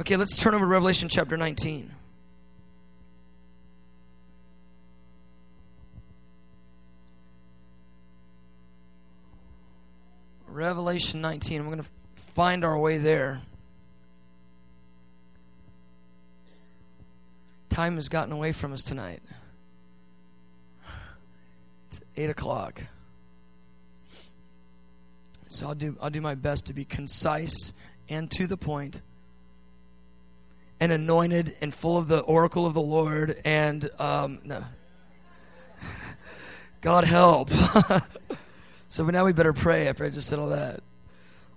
Okay, let's turn over to Revelation chapter 19. Revelation 19. We're going to find our way there. Time has gotten away from us tonight. It's 8 o'clock. So I'll do, I'll do my best to be concise and to the point and anointed and full of the oracle of the Lord and um, no. God help. so now we better pray after I just said all that.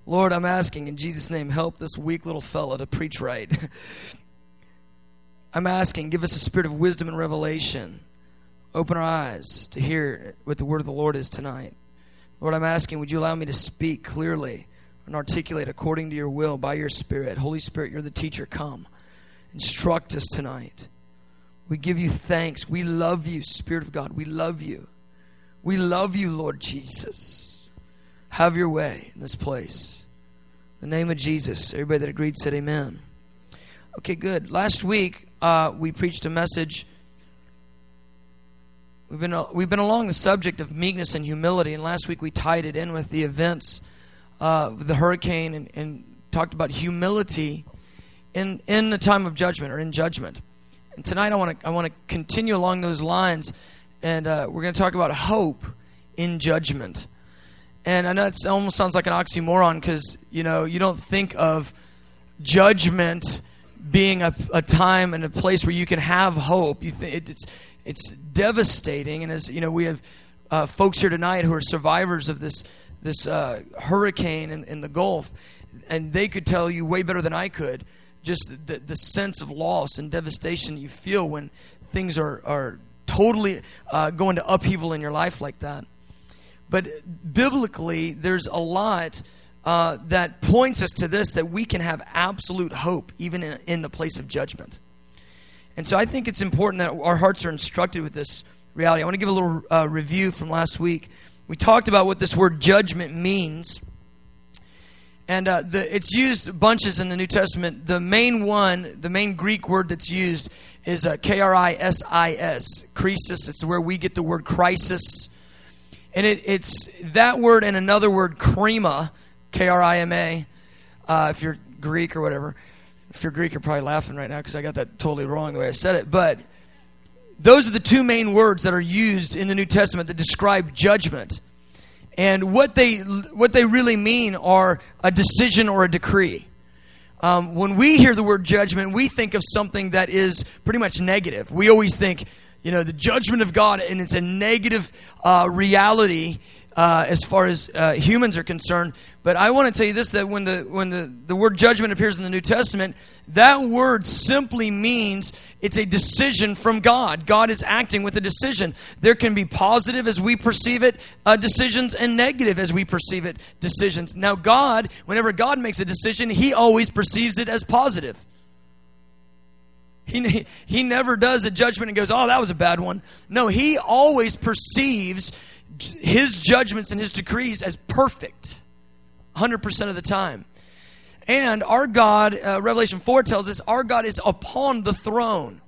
Lord, I'm asking in Jesus' name, help this weak little fella to preach right. I'm asking, give us a spirit of wisdom and revelation. Open our eyes to hear what the word of the Lord is tonight. Lord, I'm asking, would you allow me to speak clearly and articulate according to your will by your Spirit? Holy Spirit, you're the teacher. Come. Instruct us tonight. We give you thanks. We love you, Spirit of God. We love you. We love you, Lord Jesus. Have your way in this place. In the name of Jesus. Everybody that agreed said amen. Okay, good. Last week, uh, we preached a message. We've been, we've been along the subject of meekness and humility, and last week we tied it in with the events uh, of the hurricane and, and talked about humility in, in the time of judgment or in judgment. And tonight I want to I want to continue along those lines, and uh, we're going to talk about hope in judgment. And I know it almost sounds like an oxymoron because you know you don't think of judgment being a, a time and a place where you can have hope. You think it's it's devastating, and as you know, we have uh, folks here tonight who are survivors of this this uh, hurricane in, in the Gulf, and they could tell you way better than I could just the, the sense of loss and devastation you feel when things are, are totally uh, going to upheaval in your life like that. But biblically, there's a lot uh, that points us to this that we can have absolute hope even in, in the place of judgment. And so I think it's important that our hearts are instructed with this reality. I want to give a little uh, review from last week. We talked about what this word judgment means. And uh, the, it's used bunches in the New Testament. The main one, the main Greek word that's used is uh, krisis. It's where we get the word crisis. And it, it's that word and another word, krima, K R I M A, uh, if you're Greek or whatever. If you're Greek, you're probably laughing right now because I got that totally wrong the way I said it. But those are the two main words that are used in the New Testament that describe judgment. And what they, what they really mean are a decision or a decree. Um, when we hear the word judgment, we think of something that is pretty much negative. We always think, you know, the judgment of God, and it's a negative uh, reality uh, as far as uh, humans are concerned. But I want to tell you this: that when the when the, the word judgment appears in the New Testament, that word simply means it's a decision from God. God is acting with a decision. There can be positive as we perceive it uh, decisions and negative as we perceive it decisions. Now, God, whenever God makes a decision, He always perceives it as positive. He, he never does a judgment and goes, oh, that was a bad one. No, he always perceives his judgments and his decrees as perfect 100% of the time. And our God, uh, Revelation 4 tells us, our God is upon the throne.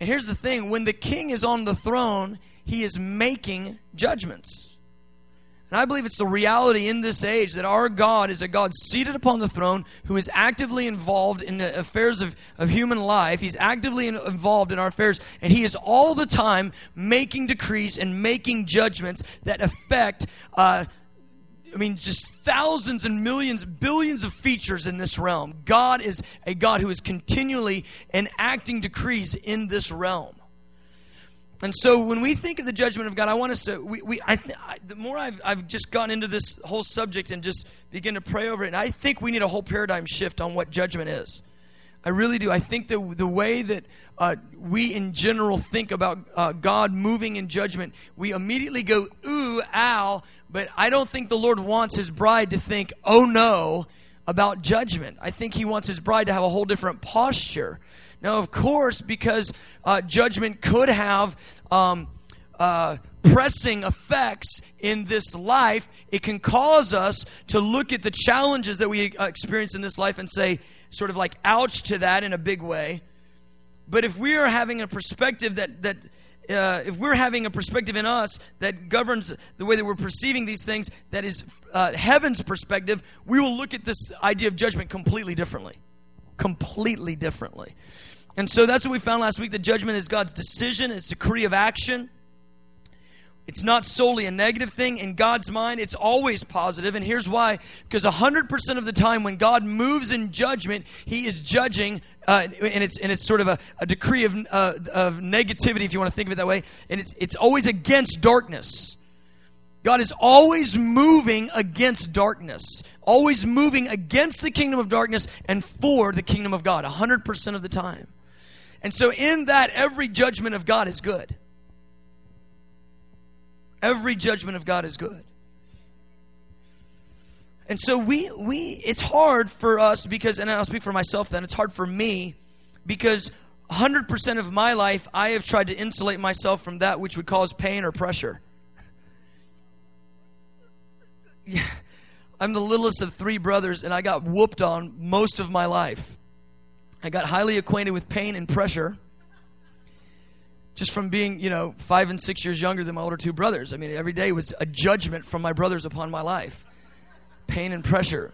And here's the thing when the king is on the throne, he is making judgments. And I believe it's the reality in this age that our God is a God seated upon the throne who is actively involved in the affairs of, of human life. He's actively in, involved in our affairs, and He is all the time making decrees and making judgments that affect, uh, I mean, just thousands and millions, billions of features in this realm. God is a God who is continually enacting decrees in this realm. And so when we think of the judgment of God, I want us to, we, we I, th- I, the more I've, I've just gotten into this whole subject and just begin to pray over it, and I think we need a whole paradigm shift on what judgment is. I really do. I think the, the way that uh, we in general think about uh, God moving in judgment, we immediately go, ooh, ow, but I don't think the Lord wants his bride to think, oh no, about judgment. I think he wants his bride to have a whole different posture. Now, of course, because uh, judgment could have um, uh, depressing effects in this life, it can cause us to look at the challenges that we uh, experience in this life and say, sort of like, ouch to that in a big way. But if we are having a perspective that, that uh, if we're having a perspective in us that governs the way that we're perceiving these things, that is uh, heaven's perspective, we will look at this idea of judgment completely differently. Completely differently. And so that's what we found last week. The judgment is God's decision, it's decree of action. It's not solely a negative thing. In God's mind, it's always positive. And here's why. Because 100% of the time when God moves in judgment, He is judging, uh, and, it's, and it's sort of a, a decree of, uh, of negativity, if you want to think of it that way. And it's, it's always against darkness. God is always moving against darkness, always moving against the kingdom of darkness and for the kingdom of God, 100% of the time. And so, in that, every judgment of God is good. Every judgment of God is good. And so we we it's hard for us because and I'll speak for myself then, it's hard for me because 100% of my life I have tried to insulate myself from that which would cause pain or pressure. I'm the littlest of three brothers and I got whooped on most of my life. I got highly acquainted with pain and pressure just from being, you know, five and six years younger than my older two brothers. I mean, every day was a judgment from my brothers upon my life, pain and pressure.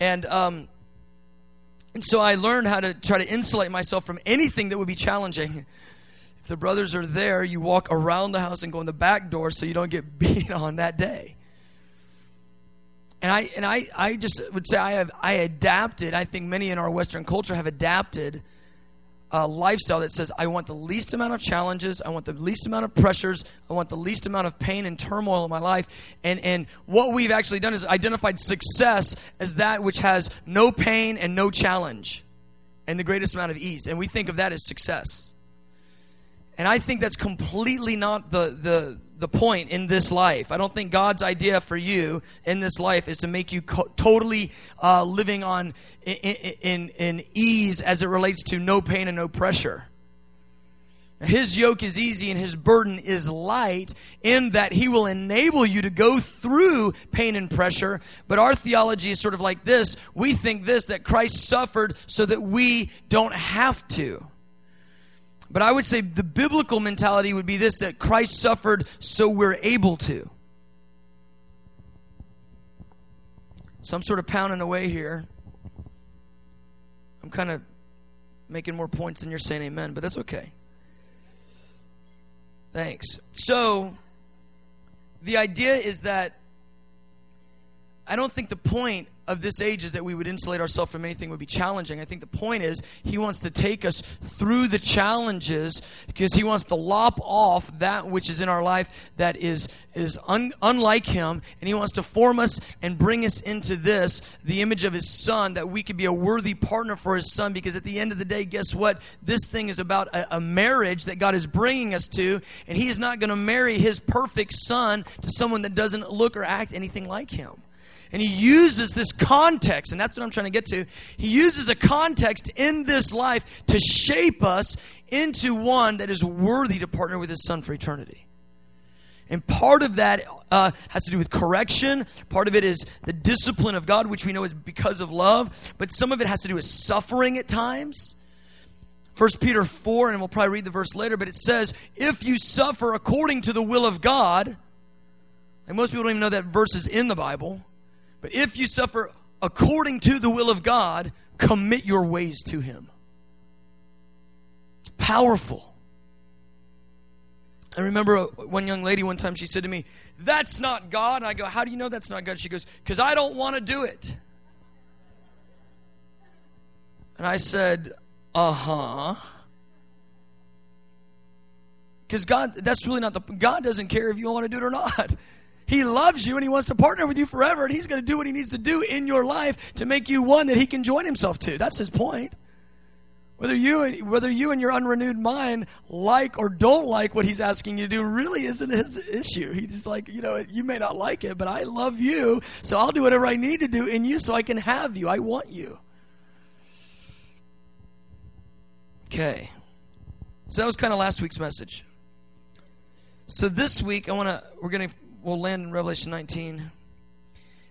And, um, and so I learned how to try to insulate myself from anything that would be challenging. If the brothers are there, you walk around the house and go in the back door so you don't get beat on that day. And I and I, I just would say I have I adapted. I think many in our Western culture have adapted a lifestyle that says, I want the least amount of challenges, I want the least amount of pressures, I want the least amount of pain and turmoil in my life. And, and what we've actually done is identified success as that which has no pain and no challenge and the greatest amount of ease. And we think of that as success. And I think that's completely not the, the, the point in this life. I don't think God's idea for you in this life is to make you co- totally uh, living on in, in, in ease as it relates to no pain and no pressure. His yoke is easy and his burden is light in that he will enable you to go through pain and pressure. But our theology is sort of like this. We think this, that Christ suffered so that we don't have to. But I would say the biblical mentality would be this that Christ suffered so we're able to. So I'm sort of pounding away here. I'm kind of making more points than you're saying amen, but that's okay. Thanks. So the idea is that I don't think the point of this age is that we would insulate ourselves from anything would be challenging. I think the point is he wants to take us through the challenges because he wants to lop off that which is in our life that is is un, unlike him and he wants to form us and bring us into this the image of his son that we could be a worthy partner for his son because at the end of the day guess what this thing is about a, a marriage that God is bringing us to and he is not going to marry his perfect son to someone that doesn't look or act anything like him. And he uses this context, and that's what I'm trying to get to. He uses a context in this life to shape us into one that is worthy to partner with his son for eternity. And part of that uh, has to do with correction. Part of it is the discipline of God, which we know is because of love. But some of it has to do with suffering at times. 1 Peter 4, and we'll probably read the verse later, but it says, If you suffer according to the will of God, and most people don't even know that verse is in the Bible. But if you suffer according to the will of God, commit your ways to Him. It's powerful. I remember one young lady one time, she said to me, That's not God. And I go, How do you know that's not God? She goes, Because I don't want to do it. And I said, Uh huh. Because God, that's really not the, God doesn't care if you want to do it or not. He loves you and he wants to partner with you forever, and he's going to do what he needs to do in your life to make you one that he can join himself to. That's his point. Whether you, whether you and your unrenewed mind like or don't like what he's asking you to do really isn't his issue. He's just like, you know, you may not like it, but I love you, so I'll do whatever I need to do in you so I can have you. I want you. Okay. So that was kind of last week's message. So this week I want to we're going to we'll land in Revelation 19.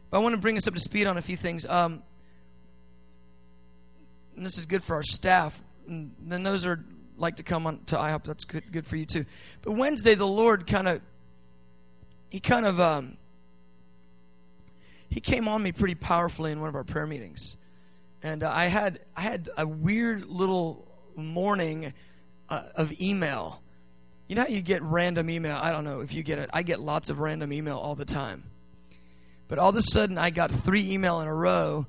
But I want to bring us up to speed on a few things. Um, and this is good for our staff. And then those are like to come on to IHOP. That's good good for you too. But Wednesday the Lord kind of he kind of um, he came on me pretty powerfully in one of our prayer meetings, and uh, I had I had a weird little morning uh, of email. You know how you get random email? I don't know if you get it. I get lots of random email all the time. But all of a sudden, I got three email in a row,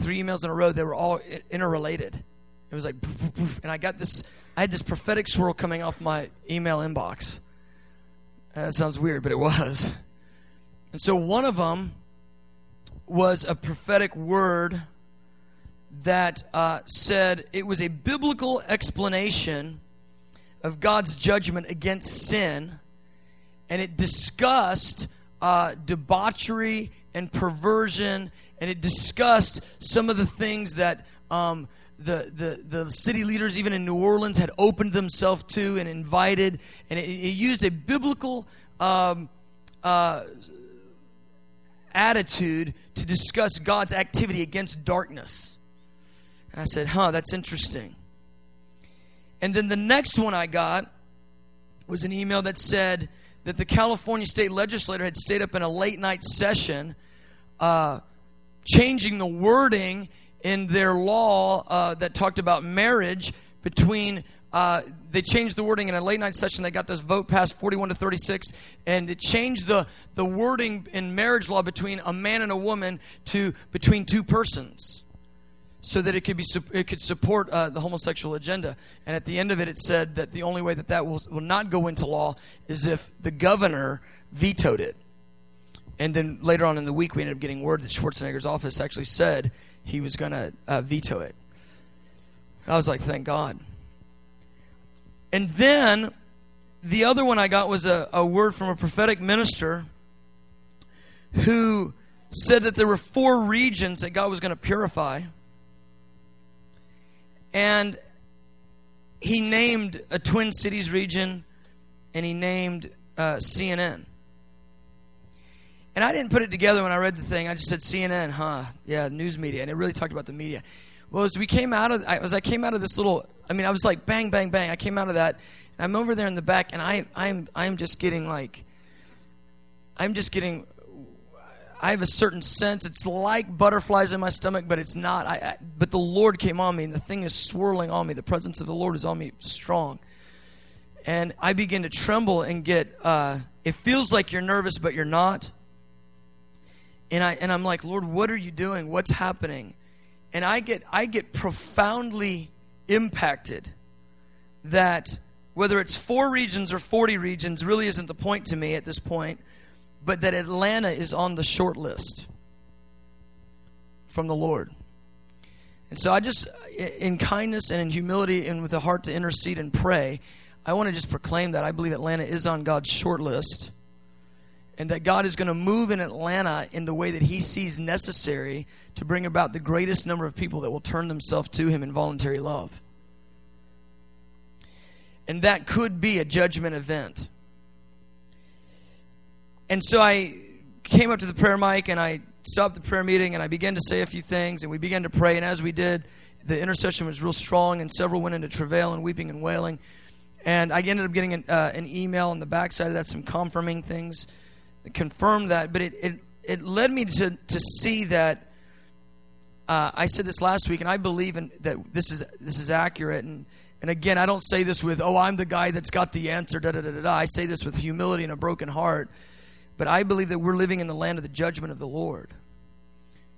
three emails in a row. They were all interrelated. It was like, poof, poof, poof, and I got this. I had this prophetic swirl coming off my email inbox. And that sounds weird, but it was. And so one of them was a prophetic word that uh, said it was a biblical explanation of God's judgment against sin, and it discussed uh, debauchery and perversion, and it discussed some of the things that um, the, the, the city leaders, even in New Orleans, had opened themselves to and invited, and it, it used a biblical um, uh, attitude to discuss God's activity against darkness. And I said, huh, that's interesting. And then the next one I got was an email that said that the California state legislator had stayed up in a late night session, uh, changing the wording in their law uh, that talked about marriage between. Uh, they changed the wording in a late night session. They got this vote passed 41 to 36, and it changed the, the wording in marriage law between a man and a woman to between two persons so that it could be it could support uh, the homosexual agenda. And at the end of it, it said that the only way that that will, will not go into law is if the governor vetoed it. And then later on in the week, we ended up getting word that Schwarzenegger's office actually said he was going to uh, veto it. I was like, thank God. And then the other one I got was a, a word from a prophetic minister who said that there were four regions that God was going to purify. And he named a Twin Cities region and he named uh, CNN. And I didn't put it together when I read the thing. I just said CNN, huh? Yeah, news media, and it really talked about the media. Well, as we came out of, as I came out of this little, I mean, I was like bang, bang, bang. I came out of that, and I'm over there in the back, and I, I'm, I'm just getting like, I'm just getting I have a certain sense. It's like butterflies in my stomach, but it's not. I, I, but the Lord came on me, and the thing is swirling on me. The presence of the Lord is on me strong. And I begin to tremble and get, uh, it feels like you're nervous, but you're not. And, I, and I'm like, Lord, what are you doing? What's happening? And I get, I get profoundly impacted that whether it's four regions or 40 regions really isn't the point to me at this point but that Atlanta is on the short list from the Lord. And so I just, in kindness and in humility and with a heart to intercede and pray, I want to just proclaim that I believe Atlanta is on God's short list and that God is going to move in Atlanta in the way that He sees necessary to bring about the greatest number of people that will turn themselves to Him in voluntary love. And that could be a judgment event. And so I came up to the prayer mic and I stopped the prayer meeting and I began to say a few things and we began to pray. And as we did, the intercession was real strong and several went into travail and weeping and wailing. And I ended up getting an, uh, an email on the backside of that, some confirming things confirmed that. But it, it, it led me to, to see that. Uh, I said this last week, and I believe in, that this is this is accurate. And and again, I don't say this with, oh, I'm the guy that's got the answer. Da da da da. I say this with humility and a broken heart but I believe that we're living in the land of the judgment of the Lord.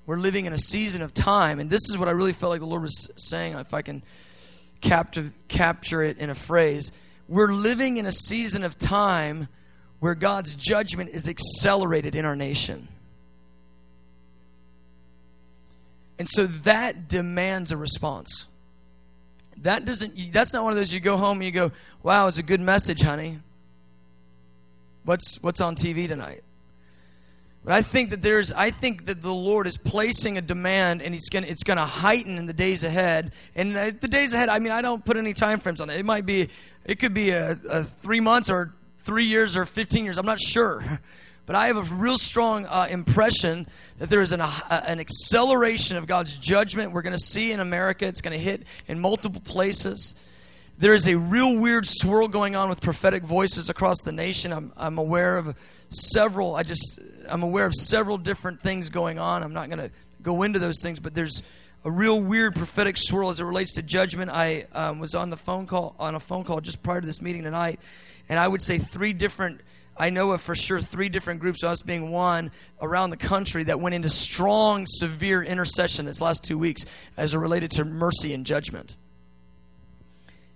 We're living in a season of time, and this is what I really felt like the Lord was saying, if I can capture, capture it in a phrase. We're living in a season of time where God's judgment is accelerated in our nation. And so that demands a response. That doesn't that's not one of those you go home and you go, "Wow, it's a good message, honey." What's what's on TV tonight? But I think that there's I think that the Lord is placing a demand and he's going it's going to heighten in the days ahead. And the days ahead, I mean, I don't put any time frames on it. It might be it could be a, a 3 months or three years or 15 years. I'm not sure. But I have a real strong uh, impression that there is an, uh, an acceleration of God's judgment we're going to see in America. It's going to hit in multiple places. There is a real weird swirl going on with prophetic voices across the nation. I'm, I'm aware of several, I just, I'm aware of several different things going on. I'm not going to go into those things, but there's a real weird prophetic swirl as it relates to judgment. I um, was on the phone call, on a phone call just prior to this meeting tonight, and I would say three different I know of for sure three different groups, us being one, around the country that went into strong, severe intercession this last two weeks as it related to mercy and judgment.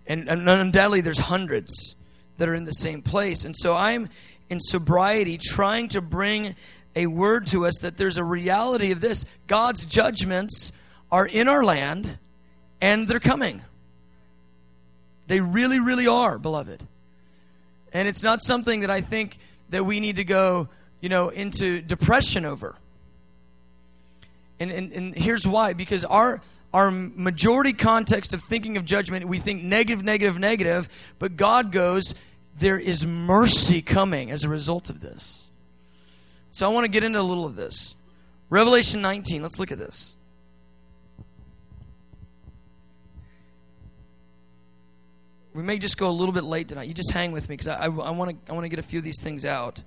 And, and undoubtedly, there's hundreds that are in the same place. And so I'm in sobriety trying to bring a word to us that there's a reality of this God's judgments are in our land and they're coming. They really, really are, beloved. And it's not something that I think that we need to go, you know, into depression over. And, and, and here's why because our our majority context of thinking of judgment, we think negative, negative, negative, but God goes, there is mercy coming as a result of this. So I want to get into a little of this. Revelation 19, let's look at this. we may just go a little bit late tonight. You just hang with me because I, I, I want to I want to get a few of these things out.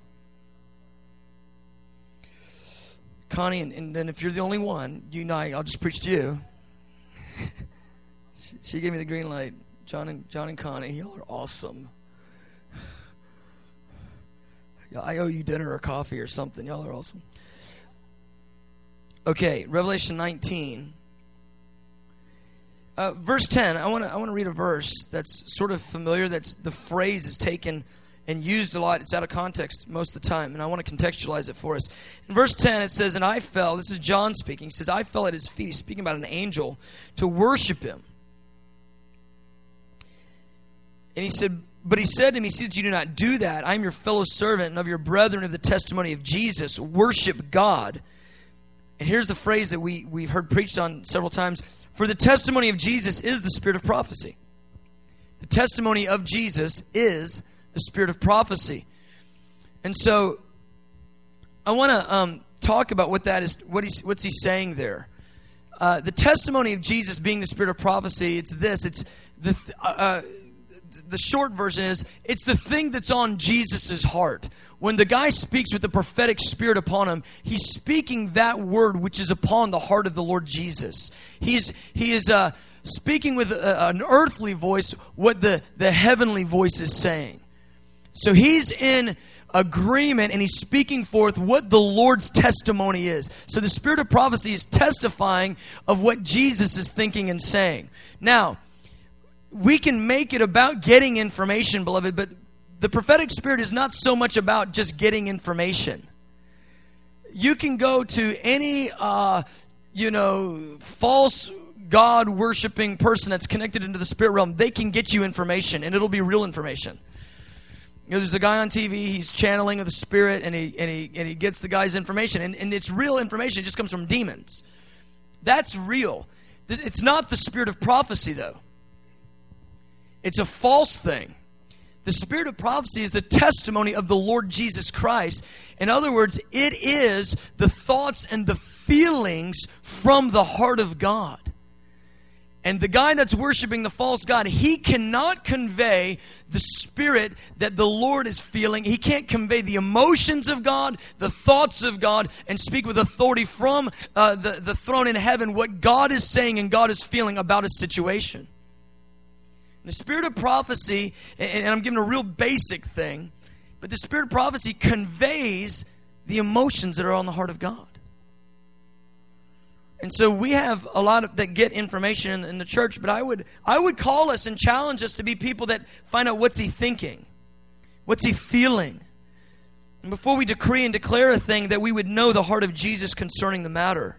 Connie, and, and, then if you're the only one, you and I, I'll just preach to you. she, gave me the green light. John and John and Connie, y'all are awesome. I owe you dinner or coffee or something. Y'all are awesome. Okay, Revelation 19. Uh, verse 10, I want to I wanna read a verse that's sort of familiar. That's The phrase is taken and used a lot. It's out of context most of the time, and I want to contextualize it for us. In verse 10, it says, And I fell, this is John speaking, he says, I fell at his feet, He's speaking about an angel, to worship him. And he said, But he said to me, See that you do not do that. I am your fellow servant and of your brethren of the testimony of Jesus. Worship God. And here's the phrase that we, we've heard preached on several times for the testimony of Jesus is the spirit of prophecy. The testimony of Jesus is the spirit of prophecy. And so I want to um, talk about what that is, what he's, what's he saying there. Uh, the testimony of Jesus being the spirit of prophecy, it's this. It's the, uh, uh the short version is it's the thing that's on Jesus' heart when the guy speaks with the prophetic spirit upon him, he's speaking that word which is upon the heart of the Lord Jesus. He's, he is uh, speaking with a, an earthly voice what the, the heavenly voice is saying. So he's in agreement and he's speaking forth what the Lord's testimony is. So the spirit of prophecy is testifying of what Jesus is thinking and saying. Now, we can make it about getting information, beloved, but the prophetic spirit is not so much about just getting information. You can go to any, uh, you know, false God worshiping person that's connected into the spirit realm. They can get you information, and it'll be real information. You know, there's a guy on TV. He's channeling of the spirit, and he and he and he gets the guy's information, and, and it's real information. It just comes from demons. That's real. It's not the spirit of prophecy, though. It's a false thing. The spirit of prophecy is the testimony of the Lord Jesus Christ. In other words, it is the thoughts and the feelings from the heart of God. And the guy that's worshiping the false God, he cannot convey the spirit that the Lord is feeling. He can't convey the emotions of God, the thoughts of God, and speak with authority from uh, the, the throne in heaven what God is saying and God is feeling about a situation. The spirit of prophecy, and I'm giving a real basic thing, but the spirit of prophecy conveys the emotions that are on the heart of God. And so we have a lot of, that get information in, in, the church, but I would I would call us and challenge us to be people that find out what's he thinking, what's he feeling, and before we decree and declare a thing, that we would know the heart of Jesus concerning the matter.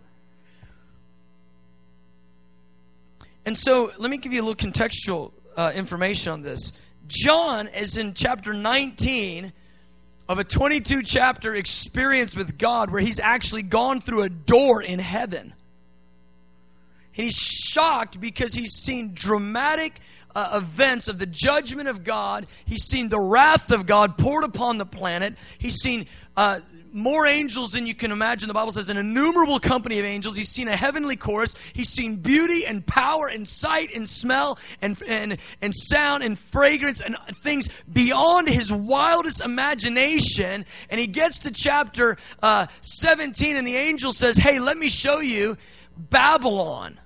And so let me give you a little contextual uh, information on this. John is in chapter 19 of a 22 chapter experience with God where he's actually gone through a door in heaven. He's shocked because he's seen dramatic uh, events of the judgment of God. He's seen the wrath of God poured upon the planet. He's seen uh, more angels than you can imagine. The Bible says an innumerable company of angels. He's seen a heavenly chorus. He's seen beauty and power and sight and smell and, and, and sound and fragrance and things beyond his wildest imagination. And he gets to chapter uh, 17 and the angel says, Hey, let me show you Babylon.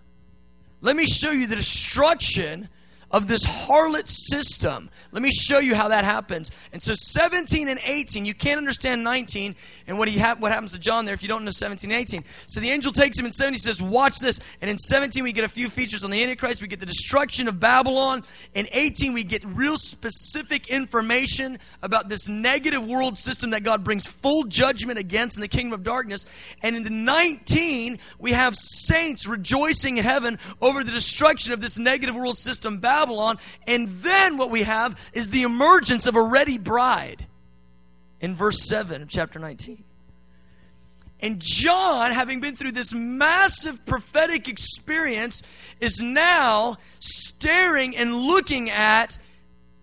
Let me show you the destruction of this harlot system. Let me show you how that happens. And so 17 and 18, you can't understand 19 and what he ha- what happens to John there if you don't know 17 and 18. So the angel takes him in 17, says, watch this. And in 17 we get a few features on the Antichrist. We get the destruction of Babylon. In 18 we get real specific information about this negative world system that God brings full judgment against in the kingdom of darkness. And in the 19 we have saints rejoicing in heaven over the destruction of this negative world system, Babylon. Babylon. And then what we have is the emergence of a ready bride in verse 7 of chapter 19. And John, having been through this massive prophetic experience, is now staring and looking at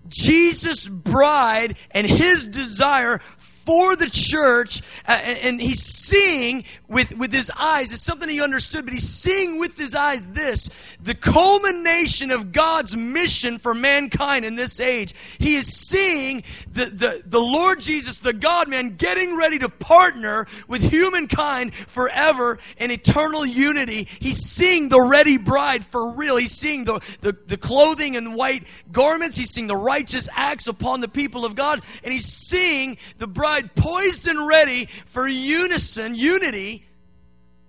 Jesus' bride and his desire for the church, uh, and, he's seeing with, with his eyes, it's something he understood, but he's seeing with his eyes this the culmination of God's mission for mankind in this age. He is seeing the, the, the Lord Jesus, the God man, getting ready to partner with humankind forever in eternal unity. He's seeing the ready bride for real. He's seeing the, the, the clothing and white garments. He's seeing the righteous acts upon the people of God. And he's seeing the bride poised and ready for unison, unity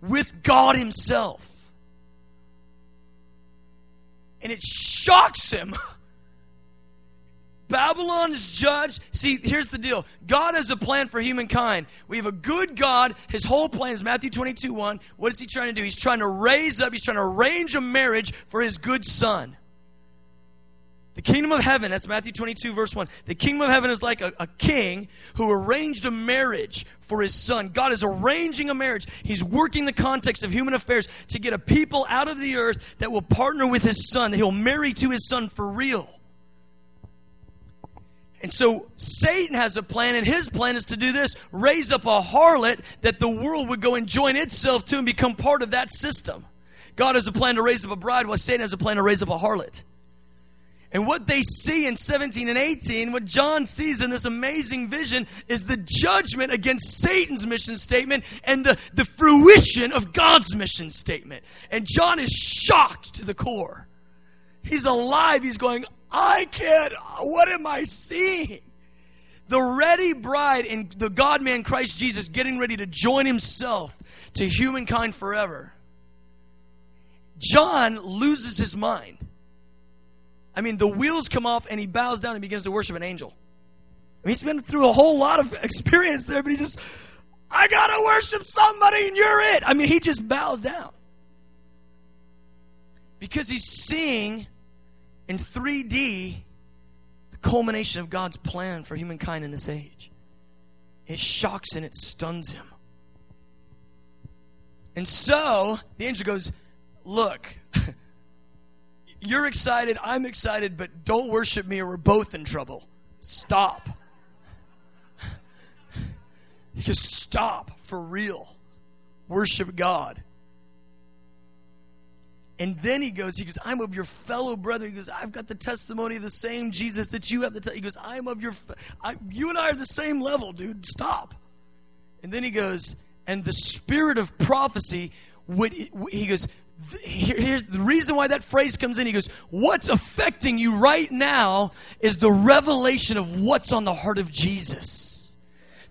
with God Himself. And it shocks him. Babylon's judged. See, here's the deal. God has a plan for humankind. We have a good God. His whole plan is Matthew 22 1. What is he trying to do? He's trying to raise up, he's trying to arrange a marriage for his good son. The kingdom of heaven, that's Matthew 22, verse 1. The kingdom of heaven is like a, a, king who arranged a marriage for his son. God is arranging a marriage. He's working the context of human affairs to get a people out of the earth that will partner with his son, that he'll marry to his son for real. And so Satan has a plan, and his plan is to do this raise up a harlot that the world would go and join itself to and become part of that system. God has a plan to raise up a bride, while Satan has a plan to raise up a harlot. And what they see in 17 and 18, what John sees in this amazing vision, is the judgment against Satan's mission statement and the, the fruition of God's mission statement. And John is shocked to the core. He's alive. He's going, I can't, what am I seeing? The ready bride in the God man Christ Jesus getting ready to join himself to humankind forever. John loses his mind. I mean, the wheels come off and he bows down and begins to worship an angel. I mean, he's been through a whole lot of experience there, but he just, I gotta worship somebody and you're it. I mean, he just bows down. Because he's seeing in 3D the culmination of God's plan for humankind in this age. It shocks and it stuns him. And so the angel goes, Look, You're excited, I'm excited, but don't worship me or we're both in trouble. Stop. Just stop for real. Worship God. And then he goes, he goes, I'm of your fellow brother. He goes, I've got the testimony of the same Jesus that you have. The te-. He goes, I'm of your, I, you and I are the same level, dude. Stop. And then he goes, and the spirit of prophecy would, he goes, here's the reason why that phrase comes in. He goes, What's affecting you right now is the revelation of what's on the heart of Jesus.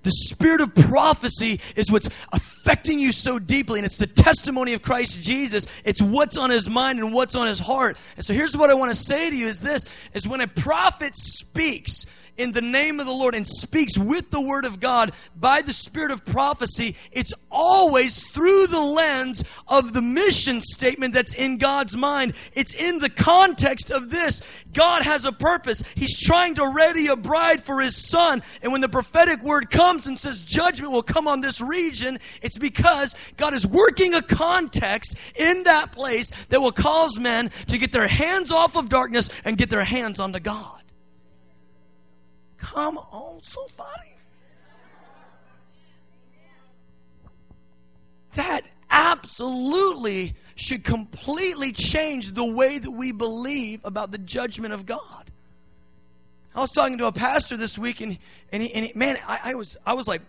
The spirit of prophecy is what's affecting you so deeply, and it's the testimony of Christ Jesus. It's what's on his mind and what's on his heart. And so here's what I want to say to you is this is when a prophet speaks, in the name of the Lord and speaks with the word of God by the spirit of prophecy, it's always through the lens of the mission statement that's in God's mind. It's in the context of this. God has a purpose. He's trying to ready a bride for his son. And when the prophetic word comes and says judgment will come on this region, it's because God is working a context in that place that will cause men to get their hands off of darkness and get their hands onto God. Come on, somebody. That absolutely should completely change the way that we believe about the judgment of God. I was talking to a pastor this week, and and, he, and he, man, I, I was I was like,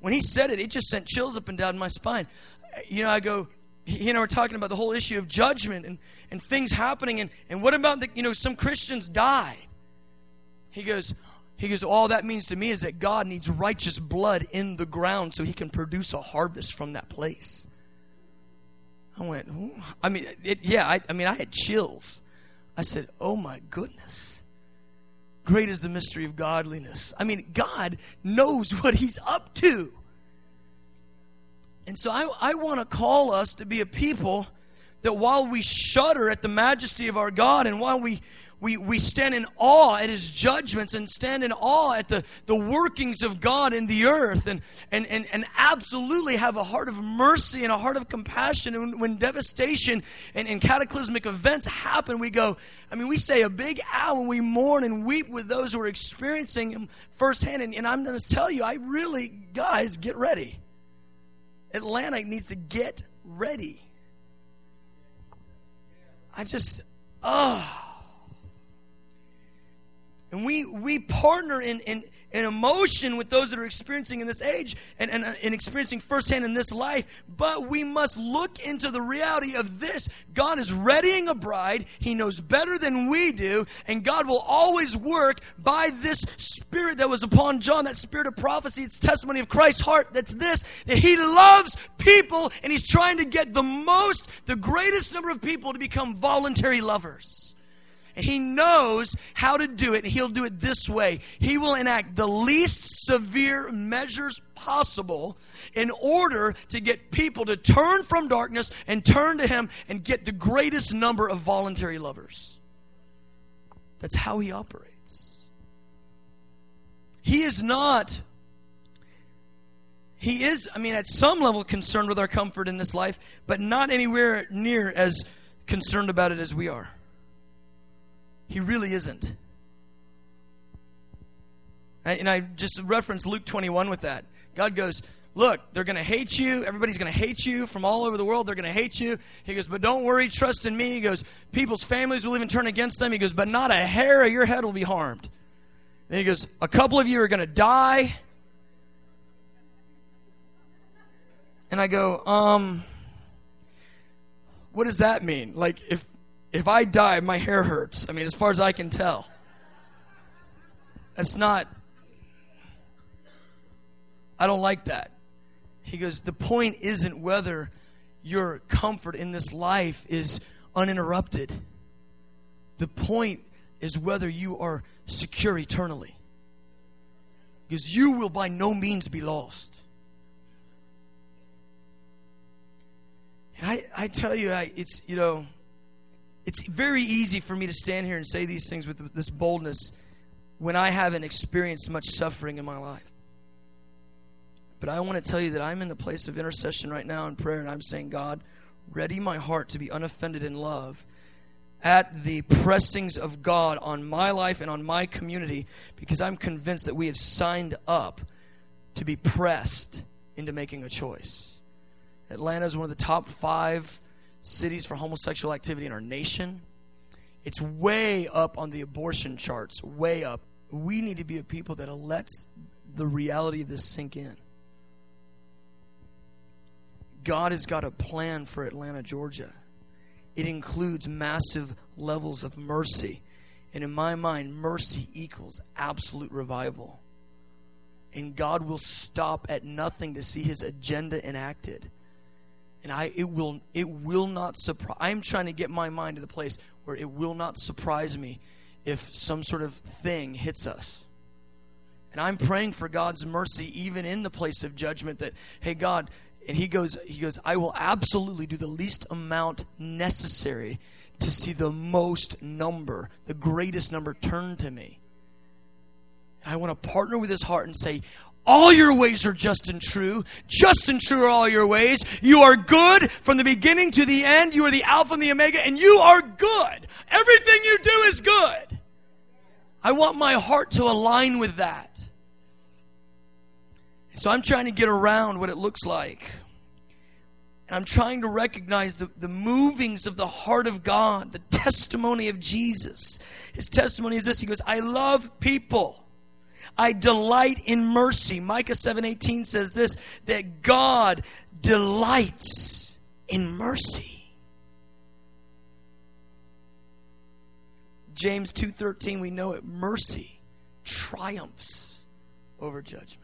when he said it, it just sent chills up and down my spine. You know, I go, he and I were talking about the whole issue of judgment and, and things happening, and, and what about the, you know, some Christians died. He goes, he goes, all that means to me is that God needs righteous blood in the ground so he can produce a harvest from that place. I went, Ooh. I mean, it, yeah, I, I mean, I had chills. I said, oh my goodness. Great is the mystery of godliness. I mean, God knows what He's up to. And so I, I want to call us to be a people that while we shudder at the majesty of our God and while we we, we stand in awe at his judgments and stand in awe at the, the workings of God in the earth and, and, and, and absolutely have a heart of mercy and a heart of compassion. And when, devastation and, and cataclysmic events happen, we go, I mean, we say a big ow and we mourn and weep with those who are experiencing them firsthand. And, and I'm going to tell you, I really, guys, get ready. Atlanta needs to get ready. I just, oh. And we, we partner in, in, in emotion with those that are experiencing in this age and, and, uh, and experiencing firsthand in this life. But we must look into the reality of this. God is readying a bride. He knows better than we do. And God will always work by this spirit that was upon John, that spirit of prophecy. It's testimony of Christ's heart. That's this, that he loves people and he's trying to get the most, the greatest number of people to become voluntary lovers. He knows how to do it, and he'll do it this way. He will enact the least severe measures possible in order to get people to turn from darkness and turn to him and get the greatest number of voluntary lovers. That's how he operates. He is not he is, I mean, at some level concerned with our comfort in this life, but not anywhere near as concerned about it as we are. He really isn't. And I just reference Luke 21 with that. God goes, Look, they're going to hate you. Everybody's going to hate you from all over the world. They're going to hate you. He goes, But don't worry, trust in me. He goes, People's families will even turn against them. He goes, But not a hair of your head will be harmed. Then he goes, A couple of you are going to die. And I go, Um, what does that mean? Like, if if I die, my hair hurts. I mean, as far as I can tell. That's not, I don't like that. He goes, the point isn't whether your comfort in this life is uninterrupted. The point is whether you are secure eternally. Because you will by no means be lost. And I, I tell you, I, it's, you know, it's very easy for me to stand here and say these things with this boldness when I haven't experienced much suffering in my life. But I want to tell you that I'm in the place of intercession right now in prayer, and I'm saying, God, ready my heart to be unoffended in love at the pressings of God on my life and on my community because I'm convinced that we have signed up to be pressed into making a choice. Atlanta is one of the top five cities for homosexual activity in our nation. It's way up on the abortion charts, way up. We need to be a people that lets the reality of this sink in. God has got a plan for Atlanta, Georgia. It includes massive levels of mercy. And in my mind, mercy equals absolute revival. And God will stop at nothing to see his agenda enacted and I it will it will not surprise. I'm trying to get my mind to the place where it will not surprise me if some sort of thing hits us. And I'm praying for God's mercy even in the place of judgment that hey God and he goes he goes I will absolutely do the least amount necessary to see the most number, the greatest number turn to me. I want to partner with his heart and say All your ways are just and true. Just and true are all your ways. You are good from the beginning to the end. You are the Alpha and the Omega, and you are good. Everything you do is good. I want my heart to align with that. So I'm trying to get around what it looks like. And I'm trying to recognize the, the movings of the heart of God, the testimony of Jesus. His testimony is this He goes, I love people. I delight in mercy. Micah 7:18 says this that God delights in mercy. James 2:13 we know it mercy triumphs over judgment.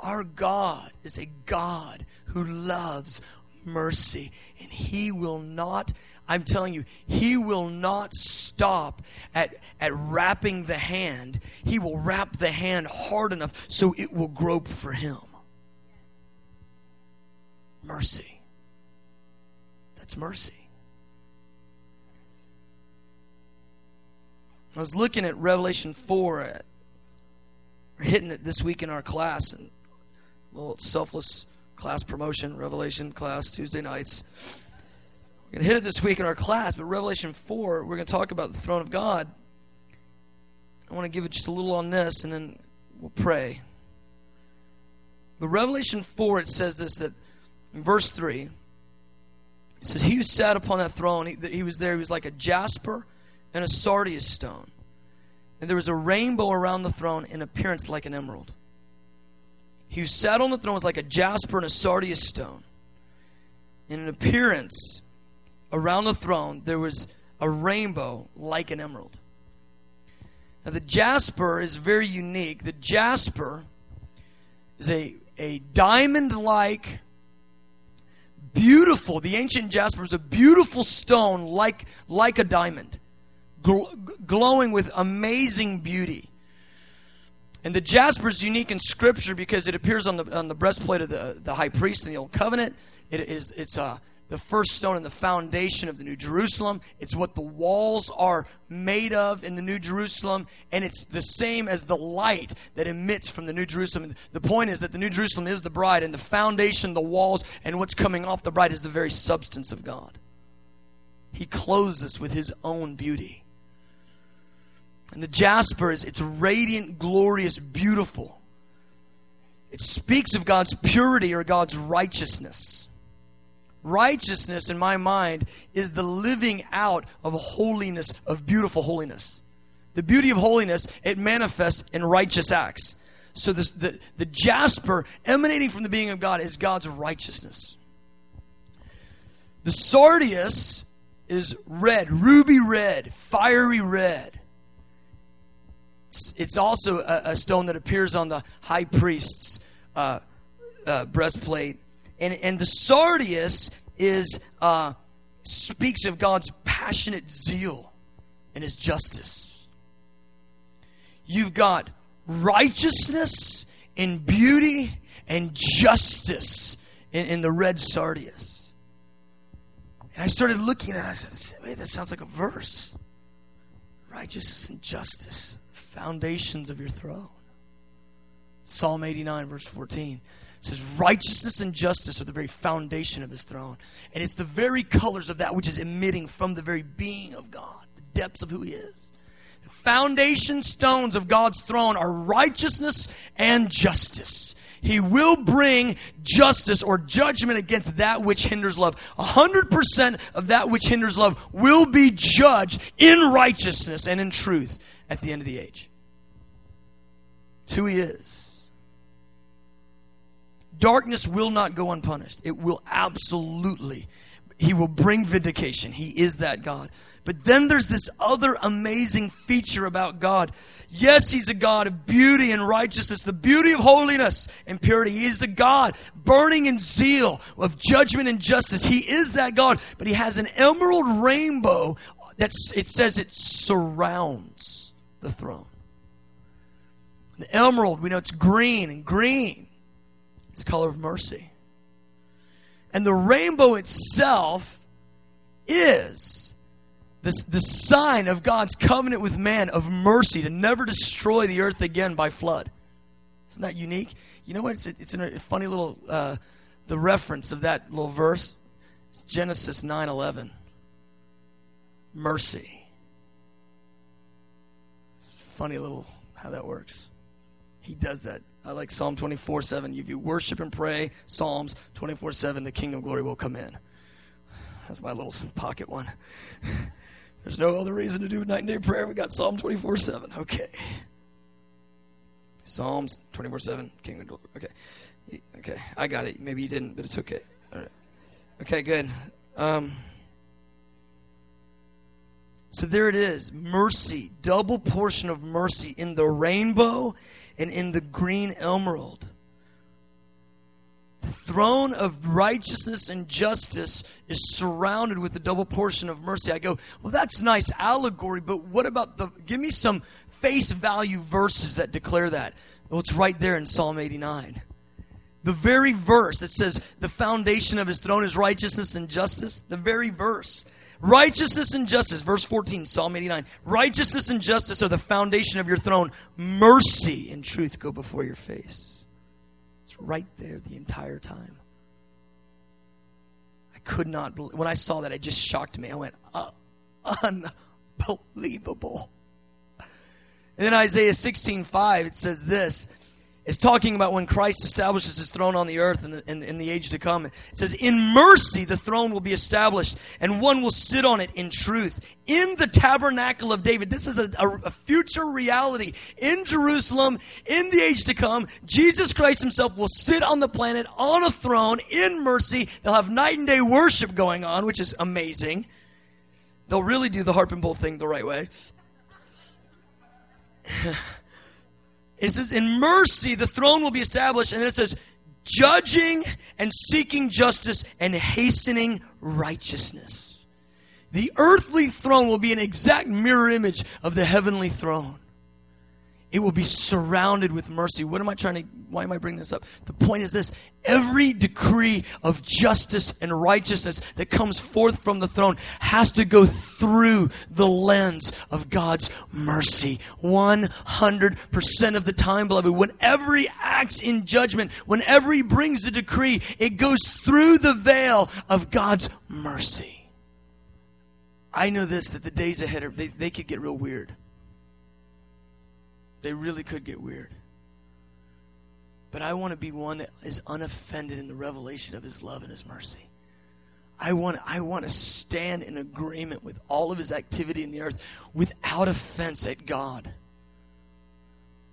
Our God is a God who loves mercy, and He will not, I'm telling you, He will not stop at, at wrapping the hand. He will wrap the hand hard enough so it will grope for Him. Mercy. That's mercy. I was looking at Revelation 4, uh, at, hitting it this week in our class, and little selfless class promotion, Revelation class, Tuesday nights. We're going to hit it this week in our class, but Revelation 4, we're going to talk about the throne of God. I want to give it just a little on this, and then we'll pray. But Revelation 4, it says this that in verse 3, it says, He who sat upon that throne, he, he was there, he was like a jasper and a sardius stone. And there was a rainbow around the throne in appearance like an emerald. He who sat on the throne was like a jasper and a sardius stone. In an appearance, around the throne, there was a rainbow like an emerald. Now, the jasper is very unique. The jasper is a, a diamond like, beautiful, the ancient jasper is a beautiful stone like, like a diamond, glowing with amazing beauty. And the jasper is unique in Scripture because it appears on the on the breastplate of the, the high priest in the Old Covenant. It is it's uh, the first stone in the foundation of the New Jerusalem. It's what the walls are made of in the New Jerusalem, and it's the same as the light that emits from the New Jerusalem. The point is that the New Jerusalem is the bride, and the foundation, the walls, and what's coming off the bride is the very substance of God. He clothes us with His own beauty. And the jasper is it's radiant, glorious, beautiful. It speaks of God's purity or God's righteousness. Righteousness, in my mind, is the living out of holiness, of beautiful holiness. The beauty of holiness, it manifests in righteous acts. So this, the, the jasper emanating from the being of God is God's righteousness. The sardius is red, ruby red, fiery red. It's, it's also a, a, stone that appears on the high priest's uh, uh, breastplate. And, and the sardius is uh, speaks of God's passionate zeal and his justice. You've got righteousness and beauty and justice in, in the red sardius. And I started looking at it. I said, wait, that sounds like a verse. Righteousness and justice foundations of your throne. Psalm 89, verse 14 says, Righteousness and justice are the very foundation of his throne. And it's the very colors of that which is emitting from the very being of God, the depths of who he is. The foundation stones of God's throne are righteousness and justice. He will bring justice or judgment against that which hinders love. A hundred percent of that which hinders love will be judged in righteousness and in truth at the end of the age. It's who he is. Darkness will not go unpunished. It will absolutely. He will bring vindication. He is that God. But then there's this other amazing feature about God. Yes, He's a God of beauty and righteousness, the beauty of holiness and purity. He is the God burning in zeal of judgment and justice. He is that God, but He has an emerald rainbow that it says it surrounds the throne. The emerald, we know it's green, and green the color of mercy. And the rainbow itself is the, the sign of God's covenant with man of mercy to never destroy the earth again by flood. Isn't that unique? You know what? It's, it's a funny little, uh, the reference of that little verse. It's Genesis 9 11. Mercy. It's funny little how that works. He does that. I like Psalm 24 7. If you worship and pray, Psalms 24 7, the King of Glory will come in. That's my little pocket one. There's no other reason to do night and day prayer. We got Psalm 24 7. Okay. Psalms 24 7, King of Glory. Okay. Okay. I got it. Maybe you didn't, but it's okay. All right. Okay, good. Um, so there it is mercy, double portion of mercy in the rainbow and in the green emerald. The throne of righteousness and justice is surrounded with a double portion of mercy. I go, well, that's nice allegory, but what about the, give me some face value verses that declare that. Well, it's right there in Psalm 89. The very verse that says, the foundation of his throne is righteousness and justice. The very verse. Righteousness and justice, verse 14, Psalm 89. Righteousness and justice are the foundation of your throne. Mercy and truth go before your face. It's right there the entire time. I could not believe, when I saw that, it just shocked me. I went, uh, unbelievable. And then Isaiah 16, 5, it says this it's talking about when Christ establishes his throne on the earth in the, in, in the age to come. It says, In mercy the throne will be established, and one will sit on it in truth. In the tabernacle of David. This is a, a, future reality. In Jerusalem, in the age to come, Jesus Christ himself will sit on the planet on a throne in mercy. They'll have night and day worship going on, which is amazing. They'll really do the harp and bowl thing the right way. It says, in mercy, the throne will be established. And then it says, judging and seeking justice and hastening righteousness. The earthly throne will be an exact mirror image of the heavenly throne. It will be surrounded with mercy. What am I trying to, why am I bringing this up? The point is this every decree of justice and righteousness that comes forth from the throne has to go through the lens of God's mercy. 100% of the time, beloved. Whenever He acts in judgment, whenever He brings a decree, it goes through the veil of God's mercy. I know this, that the days ahead, are, they, they could get real weird. They really could get weird. But I want to be one that is unoffended in the revelation of his love and his mercy. I want, I want to stand in agreement with all of his activity in the earth without offense at God.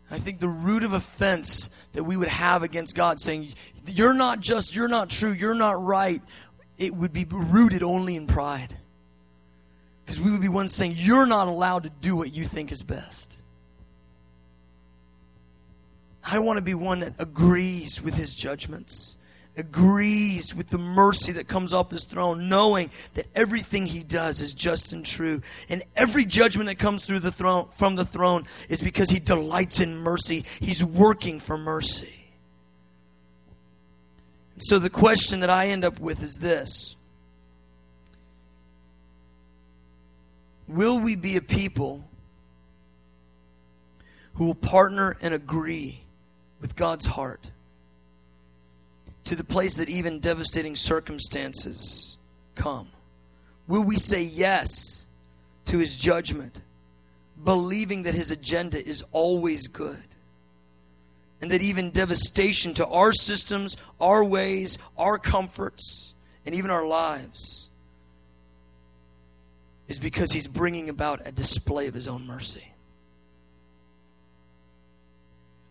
I think the root of offense that we would have against God saying, You're not just, you're not true, you're not right, it would be rooted only in pride. Because we would be ones saying, You're not allowed to do what you think is best. I want to be one that agrees with his judgments, agrees with the mercy that comes off his throne, knowing that everything he does is just and true. And every judgment that comes through the throne from the throne is because he delights in mercy. He's working for mercy. So the question that I end up with is this. Will we be a people who will partner and agree with God's heart to the place that even devastating circumstances come? Will we say yes to his judgment, believing that his agenda is always good? And that even devastation to our systems, our ways, our comforts, and even our lives is because he's bringing about a display of his own mercy.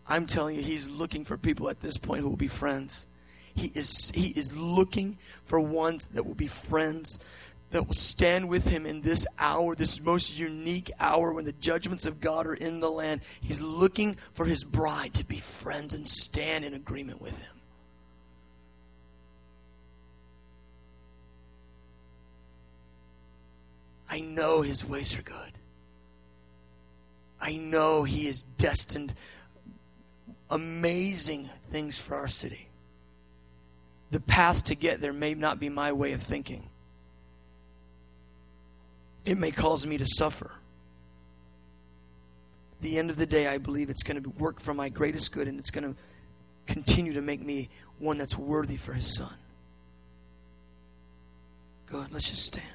I'm telling you, he's looking for people at this point who will be friends. He is, he is looking for ones that will be friends, that will stand with him in this hour, this most unique hour when the judgments of God are in the land. He's looking for his bride to be friends and stand in agreement with him. I know his ways are good. I know he is destined amazing things for our city. The path to get there may not be my way of thinking. It may cause me to suffer. At the end of the day, I believe it's going to work for my greatest good and it's going to continue to make me one that's worthy for his son. Good. Let's just stand.